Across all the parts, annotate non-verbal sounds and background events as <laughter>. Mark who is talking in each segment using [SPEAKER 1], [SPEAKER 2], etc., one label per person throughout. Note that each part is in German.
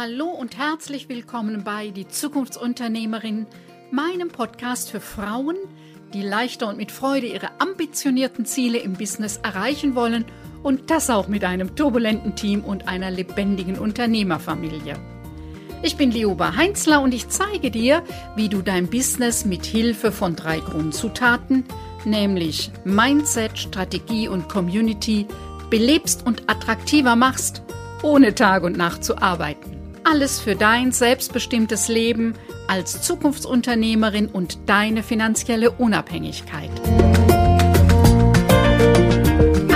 [SPEAKER 1] Hallo und herzlich willkommen bei Die Zukunftsunternehmerin, meinem Podcast für Frauen, die leichter und mit Freude ihre ambitionierten Ziele im Business erreichen wollen und das auch mit einem turbulenten Team und einer lebendigen Unternehmerfamilie. Ich bin Lioba Heinzler und ich zeige dir, wie du dein Business mit Hilfe von drei Grundzutaten, nämlich Mindset, Strategie und Community, belebst und attraktiver machst, ohne Tag und Nacht zu arbeiten. Alles für dein selbstbestimmtes Leben als Zukunftsunternehmerin und deine finanzielle Unabhängigkeit.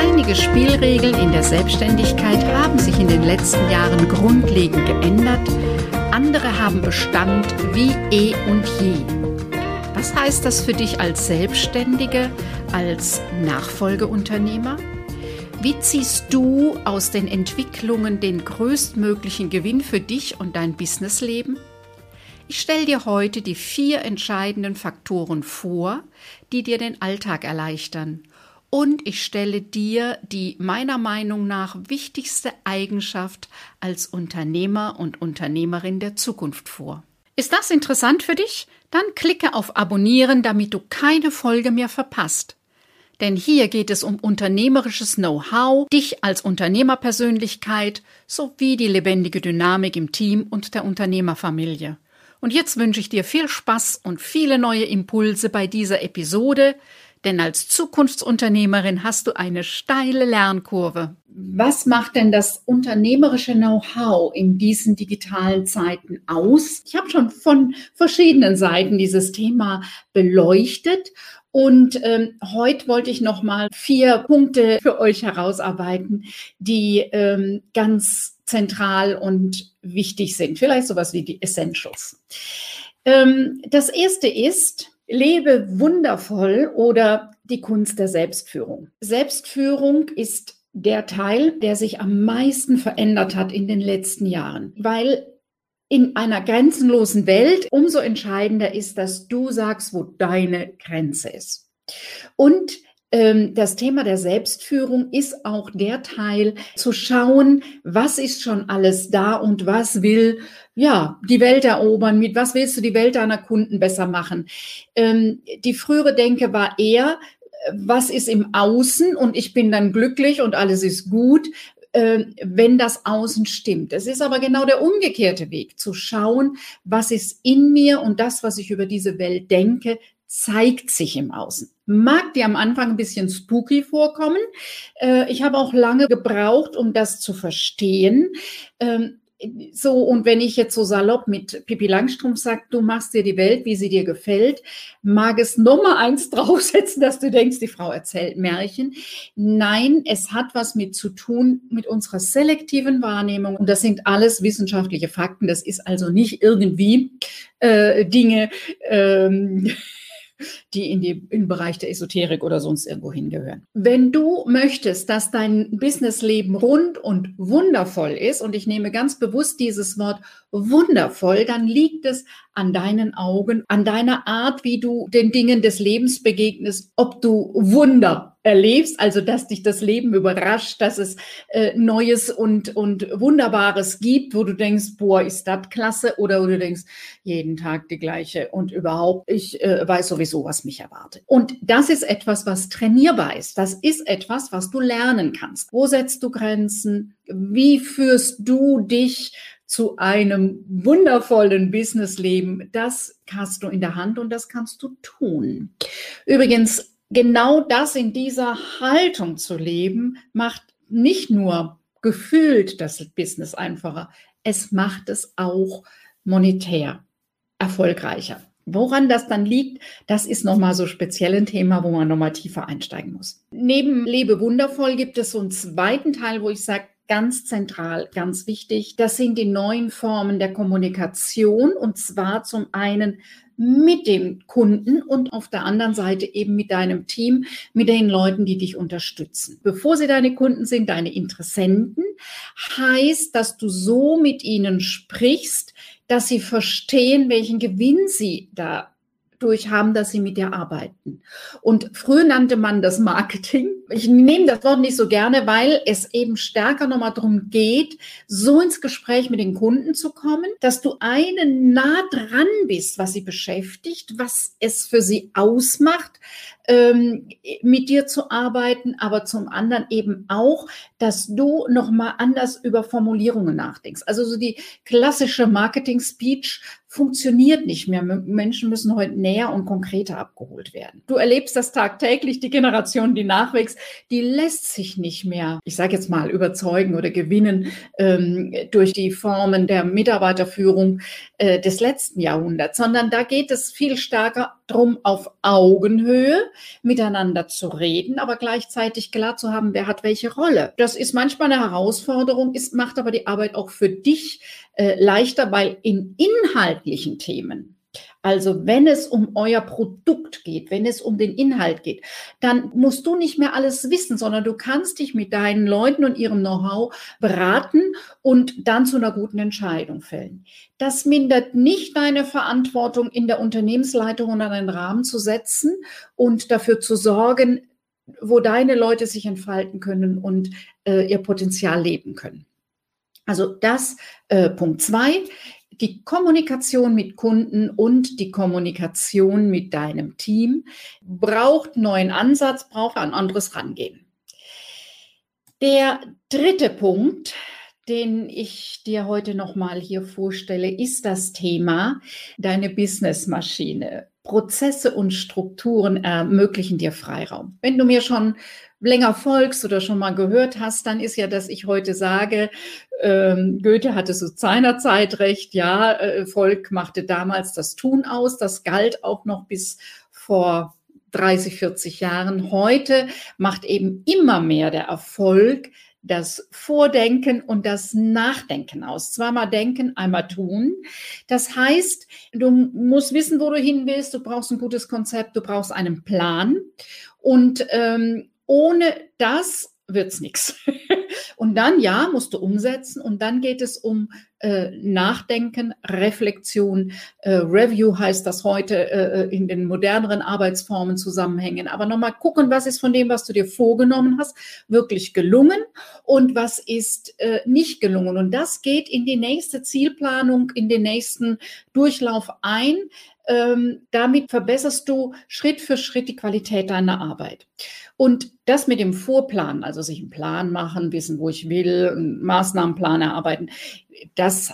[SPEAKER 1] Einige Spielregeln in der Selbstständigkeit haben sich in den letzten Jahren grundlegend geändert, andere haben Bestand wie eh und je. Was heißt das für dich als Selbstständige, als Nachfolgeunternehmer? Wie ziehst du aus den Entwicklungen den größtmöglichen Gewinn für dich und dein Businessleben? Ich stelle dir heute die vier entscheidenden Faktoren vor, die dir den Alltag erleichtern. Und ich stelle dir die meiner Meinung nach wichtigste Eigenschaft als Unternehmer und Unternehmerin der Zukunft vor. Ist das interessant für dich? Dann klicke auf Abonnieren, damit du keine Folge mehr verpasst. Denn hier geht es um unternehmerisches Know-how, dich als Unternehmerpersönlichkeit sowie die lebendige Dynamik im Team und der Unternehmerfamilie. Und jetzt wünsche ich dir viel Spaß und viele neue Impulse bei dieser Episode, denn als Zukunftsunternehmerin hast du eine steile Lernkurve. Was macht denn das unternehmerische Know-how in diesen digitalen Zeiten aus? Ich habe schon von verschiedenen Seiten dieses Thema beleuchtet und ähm, heute wollte ich noch mal vier Punkte für euch herausarbeiten, die ähm, ganz zentral und wichtig sind. Vielleicht sowas wie die Essentials. Ähm, das erste ist, lebe wundervoll oder die Kunst der Selbstführung. Selbstführung ist der Teil, der sich am meisten verändert hat in den letzten Jahren, weil in einer grenzenlosen Welt umso entscheidender ist, dass du sagst, wo deine Grenze ist. Und ähm, das Thema der Selbstführung ist auch der Teil zu schauen, was ist schon alles da und was will ja die Welt erobern, mit was willst du die Welt deiner Kunden besser machen. Ähm, die frühere Denke war eher, was ist im Außen und ich bin dann glücklich und alles ist gut, äh, wenn das Außen stimmt. Es ist aber genau der umgekehrte Weg, zu schauen, was ist in mir und das, was ich über diese Welt denke, zeigt sich im Außen. Mag dir am Anfang ein bisschen spooky vorkommen. Äh, ich habe auch lange gebraucht, um das zu verstehen. So, und wenn ich jetzt so salopp mit Pippi Langstrumpf sage, du machst dir die Welt, wie sie dir gefällt, mag es Nummer eins <laughs> draufsetzen, dass du denkst, die Frau erzählt Märchen. Nein, es hat was mit zu tun mit unserer selektiven Wahrnehmung. Und das sind alles wissenschaftliche Fakten. Das ist also nicht irgendwie äh, Dinge, ähm, die in, die, in den Bereich der Esoterik oder sonst irgendwo hingehören. Wenn du möchtest, dass dein Businessleben rund und wundervoll ist, und ich nehme ganz bewusst dieses Wort wundervoll, dann liegt es an deinen Augen, an deiner Art, wie du den Dingen des Lebens begegnest, ob du Wunder erlebst, also dass dich das Leben überrascht, dass es äh, Neues und, und Wunderbares gibt, wo du denkst, boah, ist das klasse, oder wo du denkst, jeden Tag die gleiche und überhaupt, ich äh, weiß sowieso, was mich erwartet. Und das ist etwas, was trainierbar ist. Das ist etwas, was du lernen kannst. Wo setzt du Grenzen? Wie führst du dich zu einem wundervollen Businessleben, das hast du in der Hand und das kannst du tun. Übrigens, genau das in dieser Haltung zu leben, macht nicht nur gefühlt das Business einfacher, es macht es auch monetär erfolgreicher. Woran das dann liegt, das ist nochmal so speziell ein Thema, wo man nochmal tiefer einsteigen muss. Neben Lebe wundervoll gibt es so einen zweiten Teil, wo ich sage, ganz zentral, ganz wichtig. Das sind die neuen Formen der Kommunikation und zwar zum einen mit dem Kunden und auf der anderen Seite eben mit deinem Team, mit den Leuten, die dich unterstützen. Bevor sie deine Kunden sind, deine Interessenten, heißt, dass du so mit ihnen sprichst, dass sie verstehen, welchen Gewinn sie da dadurch haben, dass sie mit dir arbeiten. Und früher nannte man das Marketing. Ich nehme das Wort nicht so gerne, weil es eben stärker nochmal darum geht, so ins Gespräch mit den Kunden zu kommen, dass du einen nah dran bist, was sie beschäftigt, was es für sie ausmacht, ähm, mit dir zu arbeiten, aber zum anderen eben auch, dass du nochmal anders über Formulierungen nachdenkst. Also so die klassische Marketing-Speech funktioniert nicht mehr. Menschen müssen heute näher und konkreter abgeholt werden. Du erlebst das tagtäglich, die Generation, die nachwächst, die lässt sich nicht mehr, ich sage jetzt mal, überzeugen oder gewinnen ähm, durch die Formen der Mitarbeiterführung äh, des letzten Jahrhunderts, sondern da geht es viel stärker darum, auf Augenhöhe miteinander zu reden, aber gleichzeitig klar zu haben, wer hat welche Rolle. Das ist manchmal eine Herausforderung, ist, macht aber die Arbeit auch für dich äh, leichter, weil in inhaltlichen Themen, also wenn es um euer Produkt geht, wenn es um den Inhalt geht, dann musst du nicht mehr alles wissen, sondern du kannst dich mit deinen Leuten und ihrem Know-how beraten und dann zu einer guten Entscheidung fällen. Das mindert nicht deine Verantwortung in der Unternehmensleitung und einen Rahmen zu setzen und dafür zu sorgen, wo deine Leute sich entfalten können und äh, ihr Potenzial leben können. Also das äh, Punkt zwei, die Kommunikation mit Kunden und die Kommunikation mit deinem Team braucht neuen Ansatz, braucht ein anderes Rangehen. Der dritte Punkt, den ich dir heute nochmal hier vorstelle, ist das Thema deine Businessmaschine. Prozesse und Strukturen ermöglichen dir Freiraum. Wenn du mir schon länger folgst oder schon mal gehört hast, dann ist ja, dass ich heute sage, ähm, Goethe hatte zu seiner Zeit recht, ja, äh, Volk machte damals das Tun aus, das galt auch noch bis vor 30, 40 Jahren. Heute macht eben immer mehr der Erfolg das Vordenken und das Nachdenken aus. Zweimal denken, einmal tun. Das heißt, du musst wissen, wo du hin willst. Du brauchst ein gutes Konzept, du brauchst einen Plan. Und ähm, ohne das wird's nichts. <laughs> Und dann, ja, musst du umsetzen und dann geht es um äh, Nachdenken, Reflexion. Äh, Review heißt das heute äh, in den moderneren Arbeitsformen zusammenhängen. Aber nochmal gucken, was ist von dem, was du dir vorgenommen hast, wirklich gelungen und was ist äh, nicht gelungen. Und das geht in die nächste Zielplanung, in den nächsten Durchlauf ein. Ähm, damit verbesserst du Schritt für Schritt die Qualität deiner Arbeit. Und das mit dem Vorplan, also sich einen Plan machen, wissen, wo ich will, einen Maßnahmenplan erarbeiten, das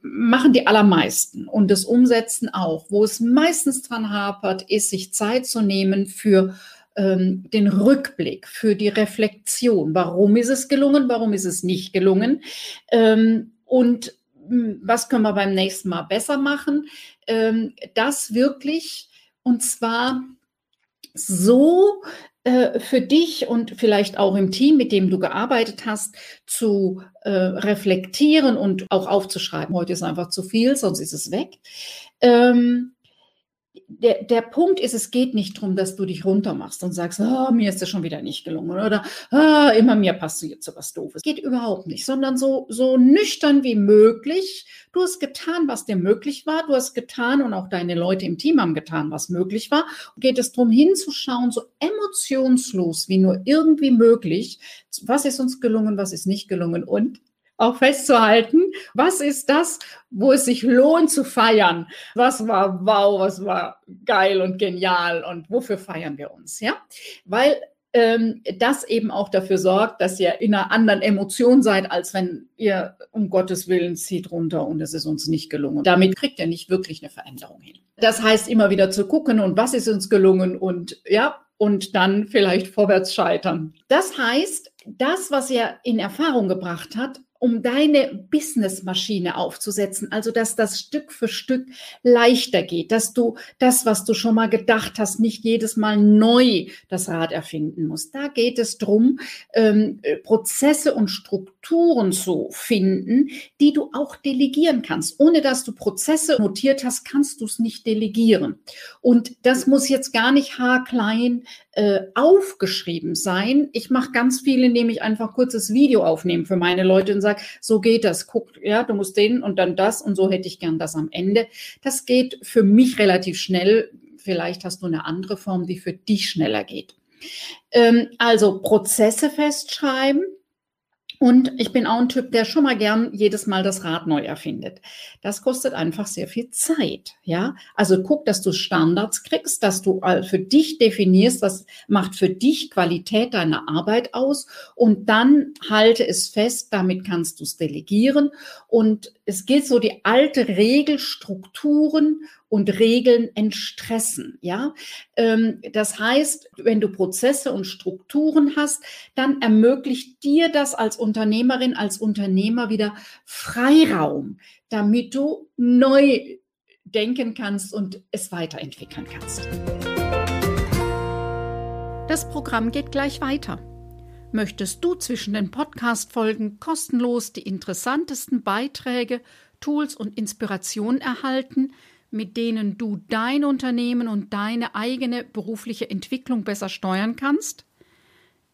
[SPEAKER 1] machen die allermeisten und das Umsetzen auch. Wo es meistens dran hapert, ist, sich Zeit zu nehmen für ähm, den Rückblick, für die Reflexion. Warum ist es gelungen? Warum ist es nicht gelungen? Ähm, und hm, was können wir beim nächsten Mal besser machen? Ähm, das wirklich und zwar so äh, für dich und vielleicht auch im Team, mit dem du gearbeitet hast, zu äh, reflektieren und auch aufzuschreiben. Heute ist einfach zu viel, sonst ist es weg. Ähm, der, der Punkt ist, es geht nicht darum, dass du dich runtermachst und sagst, oh, mir ist das schon wieder nicht gelungen oder oh, immer mir passiert so was Doofes. Geht überhaupt nicht, sondern so, so nüchtern wie möglich. Du hast getan, was dir möglich war. Du hast getan und auch deine Leute im Team haben getan, was möglich war. Und geht es darum, hinzuschauen, so emotionslos wie nur irgendwie möglich. Was ist uns gelungen, was ist nicht gelungen und auch festzuhalten, was ist das, wo es sich lohnt zu feiern? Was war wow, was war geil und genial und wofür feiern wir uns? Ja, weil ähm, das eben auch dafür sorgt, dass ihr in einer anderen Emotion seid, als wenn ihr um Gottes Willen zieht runter und es ist uns nicht gelungen. Damit kriegt ihr nicht wirklich eine Veränderung hin. Das heißt, immer wieder zu gucken und was ist uns gelungen und ja, und dann vielleicht vorwärts scheitern. Das heißt, das, was er in Erfahrung gebracht hat, um deine Businessmaschine aufzusetzen, also dass das Stück für Stück leichter geht, dass du das, was du schon mal gedacht hast, nicht jedes Mal neu das Rad erfinden musst. Da geht es drum, ähm, Prozesse und Strukturen zu finden, die du auch delegieren kannst. Ohne dass du Prozesse notiert hast, kannst du es nicht delegieren. Und das muss jetzt gar nicht haarklein äh, aufgeschrieben sein. Ich mache ganz viel, indem ich einfach kurzes Video aufnehme für meine Leute und sage, so geht das. Guck, ja, du musst den und dann das und so hätte ich gern das am Ende. Das geht für mich relativ schnell vielleicht hast du eine andere Form, die für dich schneller geht. Ähm, also Prozesse festschreiben und ich bin auch ein Typ, der schon mal gern jedes Mal das Rad neu erfindet. Das kostet einfach sehr viel Zeit, ja. Also guck, dass du Standards kriegst, dass du für dich definierst, was macht für dich Qualität deiner Arbeit aus und dann halte es fest, damit kannst du es delegieren und es gilt so die alte Regel, Strukturen und Regeln entstressen. Ja, ähm, das heißt, wenn du Prozesse und Strukturen hast, dann ermöglicht dir das als Unternehmerin, als Unternehmer wieder Freiraum, damit du neu denken kannst und es weiterentwickeln kannst.
[SPEAKER 2] Das Programm geht gleich weiter. Möchtest du zwischen den Podcast-Folgen kostenlos die interessantesten Beiträge, Tools und Inspirationen erhalten, mit denen du dein Unternehmen und deine eigene berufliche Entwicklung besser steuern kannst?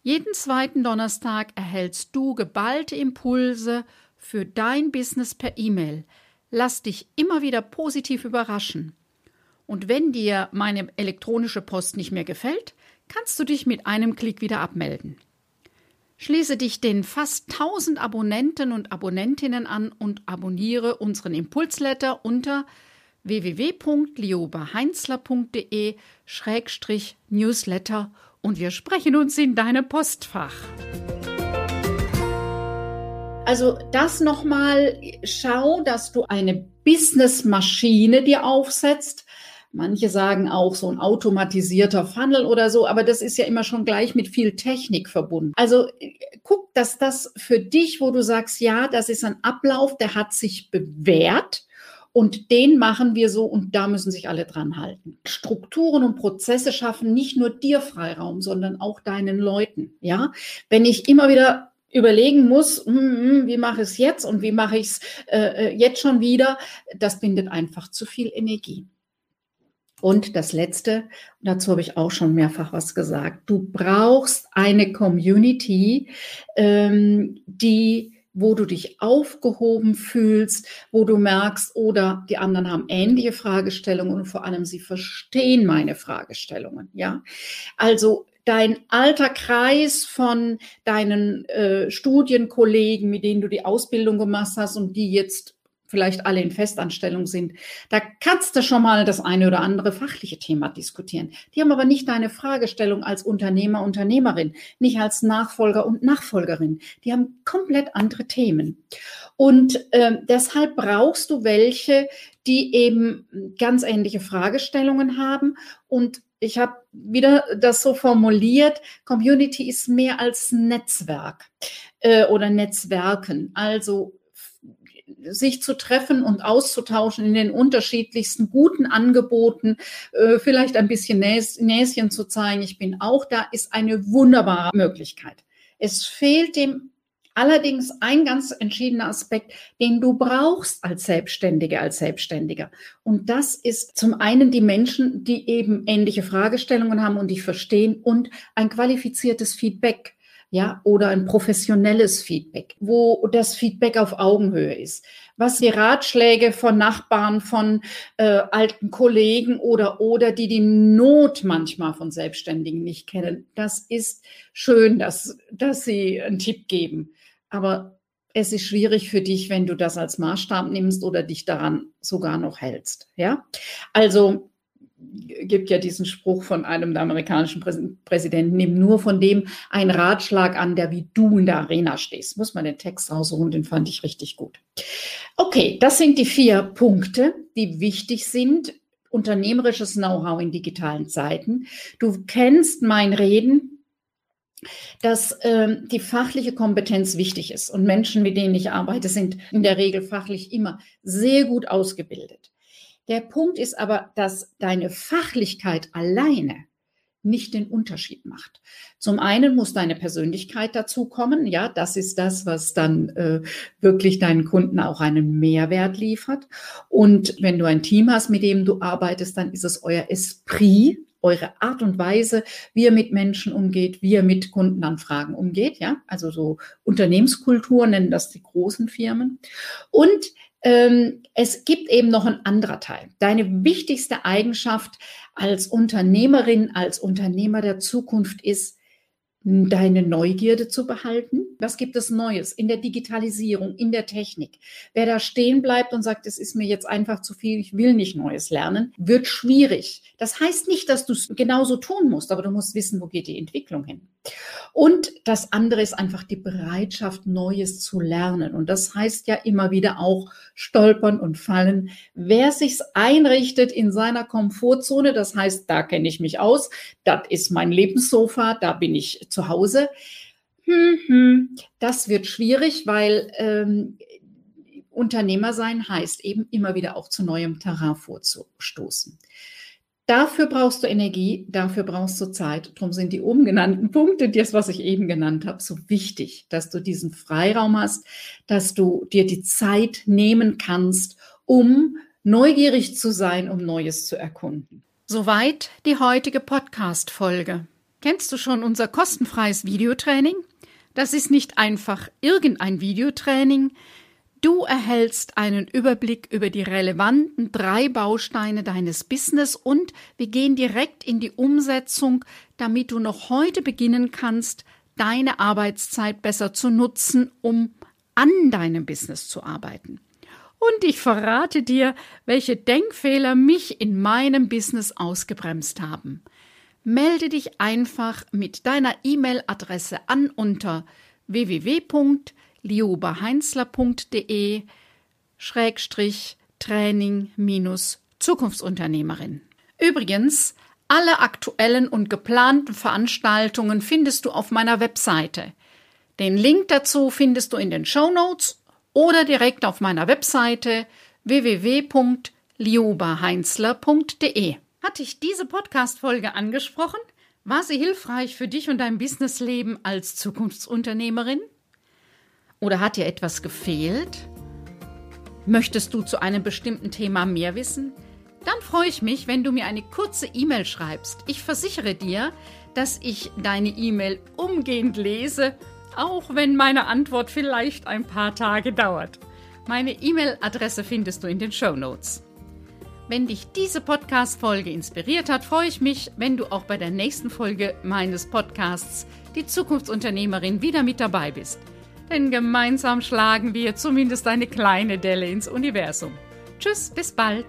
[SPEAKER 2] Jeden zweiten Donnerstag erhältst du geballte Impulse für dein Business per E-Mail. Lass dich immer wieder positiv überraschen. Und wenn dir meine elektronische Post nicht mehr gefällt, kannst du dich mit einem Klick wieder abmelden. Schließe dich den fast 1000 Abonnenten und Abonnentinnen an und abonniere unseren Impulsletter unter www.liobaheinzler.de-newsletter und wir sprechen uns in deinem Postfach.
[SPEAKER 1] Also das nochmal, schau, dass du eine Businessmaschine dir aufsetzt. Manche sagen auch so ein automatisierter Funnel oder so, aber das ist ja immer schon gleich mit viel Technik verbunden. Also guck, dass das für dich, wo du sagst, ja, das ist ein Ablauf, der hat sich bewährt und den machen wir so und da müssen sich alle dran halten. Strukturen und Prozesse schaffen nicht nur dir Freiraum, sondern auch deinen Leuten. Ja, wenn ich immer wieder überlegen muss, hm, hm, wie mache ich es jetzt und wie mache ich es äh, äh, jetzt schon wieder, das bindet einfach zu viel Energie. Und das Letzte, dazu habe ich auch schon mehrfach was gesagt, du brauchst eine Community, ähm, die wo du dich aufgehoben fühlst, wo du merkst, oder die anderen haben ähnliche Fragestellungen und vor allem sie verstehen meine Fragestellungen. Ja, also dein alter Kreis von deinen äh, Studienkollegen, mit denen du die Ausbildung gemacht hast und die jetzt vielleicht alle in Festanstellung sind, da kannst du schon mal das eine oder andere fachliche Thema diskutieren. Die haben aber nicht deine Fragestellung als Unternehmer, Unternehmerin, nicht als Nachfolger und Nachfolgerin. Die haben komplett andere Themen. Und äh, deshalb brauchst du welche, die eben ganz ähnliche Fragestellungen haben. Und ich habe wieder das so formuliert, Community ist mehr als Netzwerk äh, oder Netzwerken. Also sich zu treffen und auszutauschen in den unterschiedlichsten guten Angeboten, äh, vielleicht ein bisschen Näs Näschen zu zeigen, ich bin auch da, ist eine wunderbare Möglichkeit. Es fehlt dem allerdings ein ganz entschiedener Aspekt, den du brauchst als Selbstständige, als Selbstständiger. Und das ist zum einen die Menschen, die eben ähnliche Fragestellungen haben und dich verstehen und ein qualifiziertes Feedback ja, oder ein professionelles Feedback, wo das Feedback auf Augenhöhe ist. Was die Ratschläge von Nachbarn, von äh, alten Kollegen oder oder die die Not manchmal von Selbstständigen nicht kennen, das ist schön, dass dass sie einen Tipp geben. Aber es ist schwierig für dich, wenn du das als Maßstab nimmst oder dich daran sogar noch hältst. Ja, also gibt ja diesen Spruch von einem der amerikanischen Präsidenten, nimm nur von dem einen Ratschlag an, der wie du in der Arena stehst. Muss man den Text rausholen, den fand ich richtig gut. Okay, das sind die vier Punkte, die wichtig sind. Unternehmerisches Know-how in digitalen Zeiten. Du kennst mein Reden, dass ähm, die fachliche Kompetenz wichtig ist. Und Menschen, mit denen ich arbeite, sind in der Regel fachlich immer sehr gut ausgebildet. Der Punkt ist aber, dass deine Fachlichkeit alleine nicht den Unterschied macht. Zum einen muss deine Persönlichkeit dazukommen. Ja, das ist das, was dann äh, wirklich deinen Kunden auch einen Mehrwert liefert. Und wenn du ein Team hast, mit dem du arbeitest, dann ist es euer Esprit, eure Art und Weise, wie ihr mit Menschen umgeht, wie ihr mit Kundenanfragen umgeht. Ja, also so Unternehmenskultur nennen das die großen Firmen. Und
[SPEAKER 2] Ähm, es gibt eben noch ein anderer Teil. Deine wichtigste Eigenschaft als Unternehmerin, als Unternehmer der Zukunft ist, deine Neugierde zu behalten. Was gibt es Neues in der Digitalisierung, in der Technik? Wer da stehen bleibt und sagt, es ist mir jetzt einfach zu viel, ich will nicht Neues lernen, wird schwierig. Das heißt nicht, dass du es genauso tun musst, aber du musst wissen, wo geht die Entwicklung hin. Und das andere ist einfach die Bereitschaft, Neues zu lernen. Und das heißt ja immer wieder auch stolpern und fallen. Wer sich's einrichtet in seiner Komfortzone, das heißt, da kenne ich mich aus, das ist mein Lebenssofa, da bin ich zu Hause. Hm, hm, das wird schwierig, weil ähm, Unternehmer sein heißt eben immer wieder auch zu neuem Terrain vorzustoßen. Dafür brauchst du Energie, dafür brauchst du Zeit. Darum sind die oben genannten Punkte, das, was ich eben genannt habe, so wichtig, dass du diesen Freiraum hast, dass du dir die Zeit nehmen kannst, um neugierig zu sein, um Neues zu erkunden.
[SPEAKER 1] Soweit die heutige Podcast-Folge. Kennst du schon unser kostenfreies Videotraining? Das ist nicht einfach irgendein Videotraining. Du erhältst einen Überblick über die relevanten drei Bausteine deines Business und wir gehen direkt in die Umsetzung, damit du noch heute beginnen kannst, deine Arbeitszeit besser zu nutzen, um an deinem Business zu arbeiten. Und ich verrate dir, welche Denkfehler mich in meinem Business ausgebremst haben. Melde dich einfach mit deiner E-Mail-Adresse an unter www liobaheinzler.de Schrägstrich Training minus Zukunftsunternehmerin. Übrigens, alle aktuellen und geplanten Veranstaltungen findest du auf meiner Webseite. Den Link dazu findest du in den Show Notes oder direkt auf meiner Webseite www.liobaheinzler.de. Hat dich diese Podcast-Folge angesprochen? War sie hilfreich für dich und dein Businessleben als Zukunftsunternehmerin? Oder hat dir etwas gefehlt? Möchtest du zu einem bestimmten Thema mehr wissen? Dann freue ich mich, wenn du mir eine kurze E-Mail schreibst. Ich versichere dir, dass ich deine E-Mail umgehend lese, auch wenn meine Antwort vielleicht ein paar Tage dauert. Meine E-Mail-Adresse findest du in den Show Notes. Wenn dich diese Podcast-Folge inspiriert hat, freue ich mich, wenn du auch bei der nächsten Folge meines Podcasts Die Zukunftsunternehmerin wieder mit dabei bist denn gemeinsam schlagen wir zumindest eine kleine Delle ins Universum. Tschüss, bis bald.